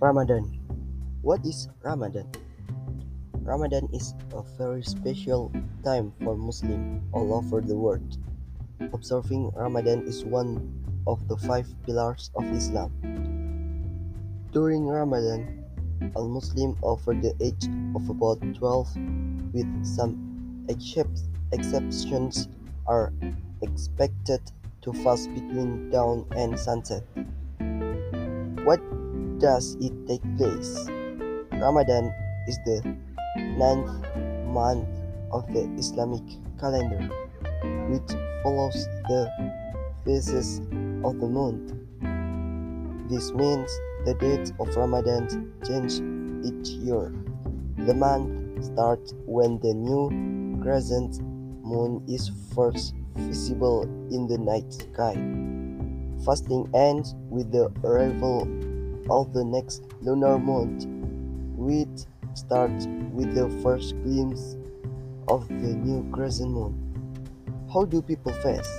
Ramadan. What is Ramadan? Ramadan is a very special time for Muslims all over the world. Observing Ramadan is one of the five pillars of Islam. During Ramadan, all Muslims over the age of about 12, with some exceptions, are expected to fast between dawn and sunset. What does it take place? Ramadan is the ninth month of the Islamic calendar, which follows the phases of the month. This means the dates of Ramadan change each year. The month starts when the new crescent moon is first visible in the night sky. Fasting ends with the arrival of the next lunar month, which starts with the first glimpse of the new crescent moon. How do people fast?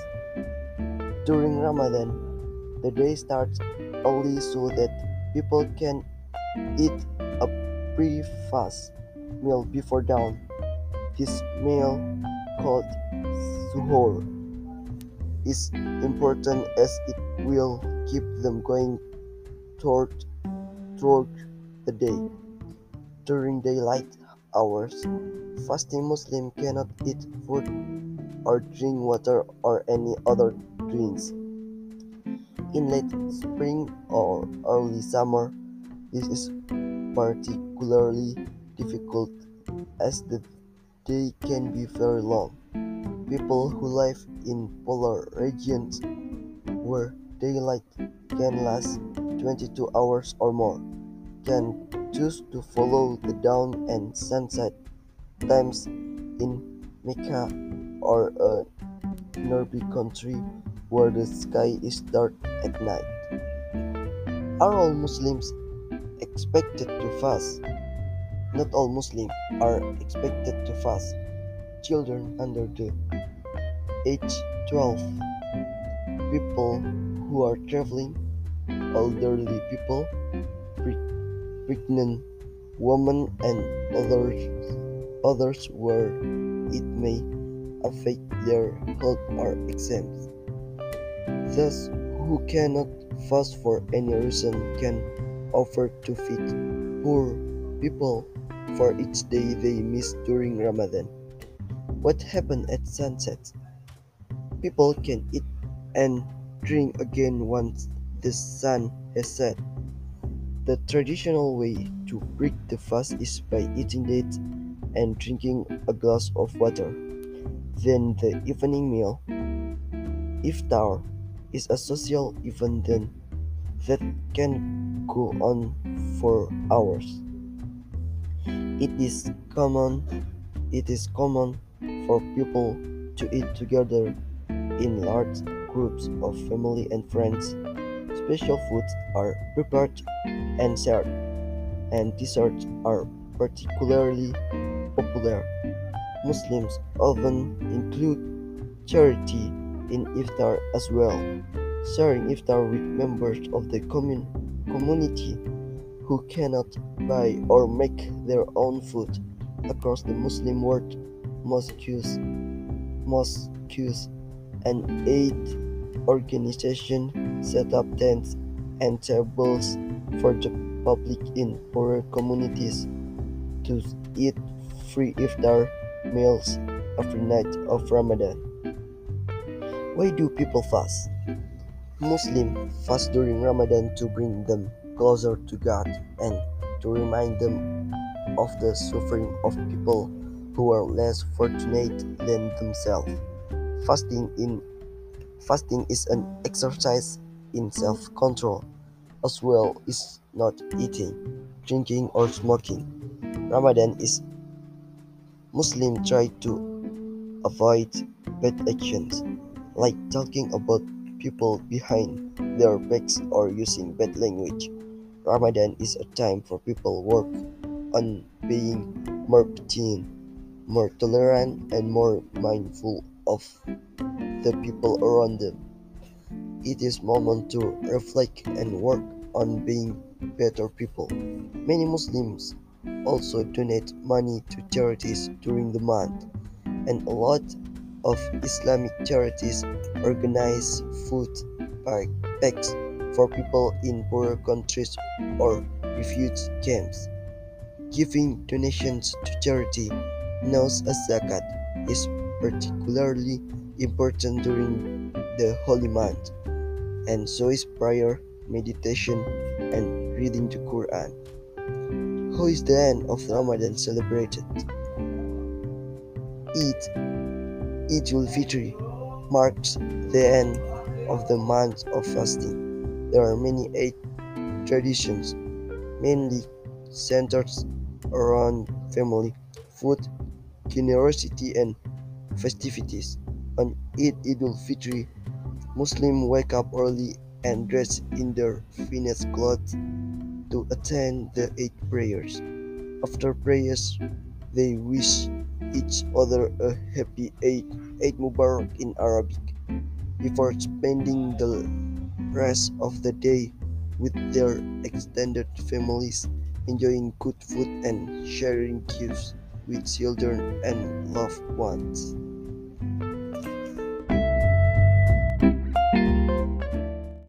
During Ramadan, the day starts early so that people can eat a pre fast meal before dawn. This meal, called suhoor, is important as it will keep them going throughout, throughout the day. During daylight hours, fasting Muslim cannot eat food or drink water or any other drinks. In late spring or early summer, this is particularly difficult as the day can be very long. People who live in polar regions where daylight can last 22 hours or more, can choose to follow the dawn and sunset times in Mecca or a nearby country where the sky is dark at night. Are all Muslims expected to fast? Not all Muslims are expected to fast. Children under the age 12, people who are traveling elderly people, pregnant women, and others, others where it may affect their health are exempt. Those who cannot fast for any reason can offer to feed poor people for each day they miss during Ramadan. What happened at sunset? People can eat and drink again once the sun has set. The traditional way to break the fast is by eating dates and drinking a glass of water. Then the evening meal, iftar, is a social event then that can go on for hours. It is common it is common for people to eat together in large groups of family and friends special foods are prepared and served, and desserts are particularly popular. Muslims often include charity in iftar as well, sharing iftar with members of the commun- community who cannot buy or make their own food across the Muslim world. Mosques, mosques, and aid organizations set up tents and tables for the public in poorer communities to eat free iftar meals every night of Ramadan. Why do people fast? Muslims fast during Ramadan to bring them closer to God and to remind them of the suffering of people who are less fortunate than themselves. Fasting in fasting is an exercise in self control, as well as not eating, drinking, or smoking. Ramadan is Muslim try to avoid bad actions like talking about people behind their backs or using bad language. Ramadan is a time for people work on being more patient, more tolerant, and more mindful of the people around them. It is moment to reflect and work on being better people. Many Muslims also donate money to charities during the month, and a lot of Islamic charities organize food packs for people in poorer countries or refugee camps. Giving donations to charity, known as zakat, is particularly important during the holy month, and so is prayer, meditation, and reading the Quran. How is the end of Ramadan celebrated? Eid, Eid ul Fitr, marks the end of the month of fasting. There are many Eid traditions, mainly centered around family, food, generosity, and festivities. On Eid Idul Fitri, Muslims wake up early and dress in their finest clothes to attend the Eid prayers. After prayers, they wish each other a happy Eid, Eid Mubarak in Arabic, before spending the rest of the day with their extended families, enjoying good food and sharing gifts with children and loved ones.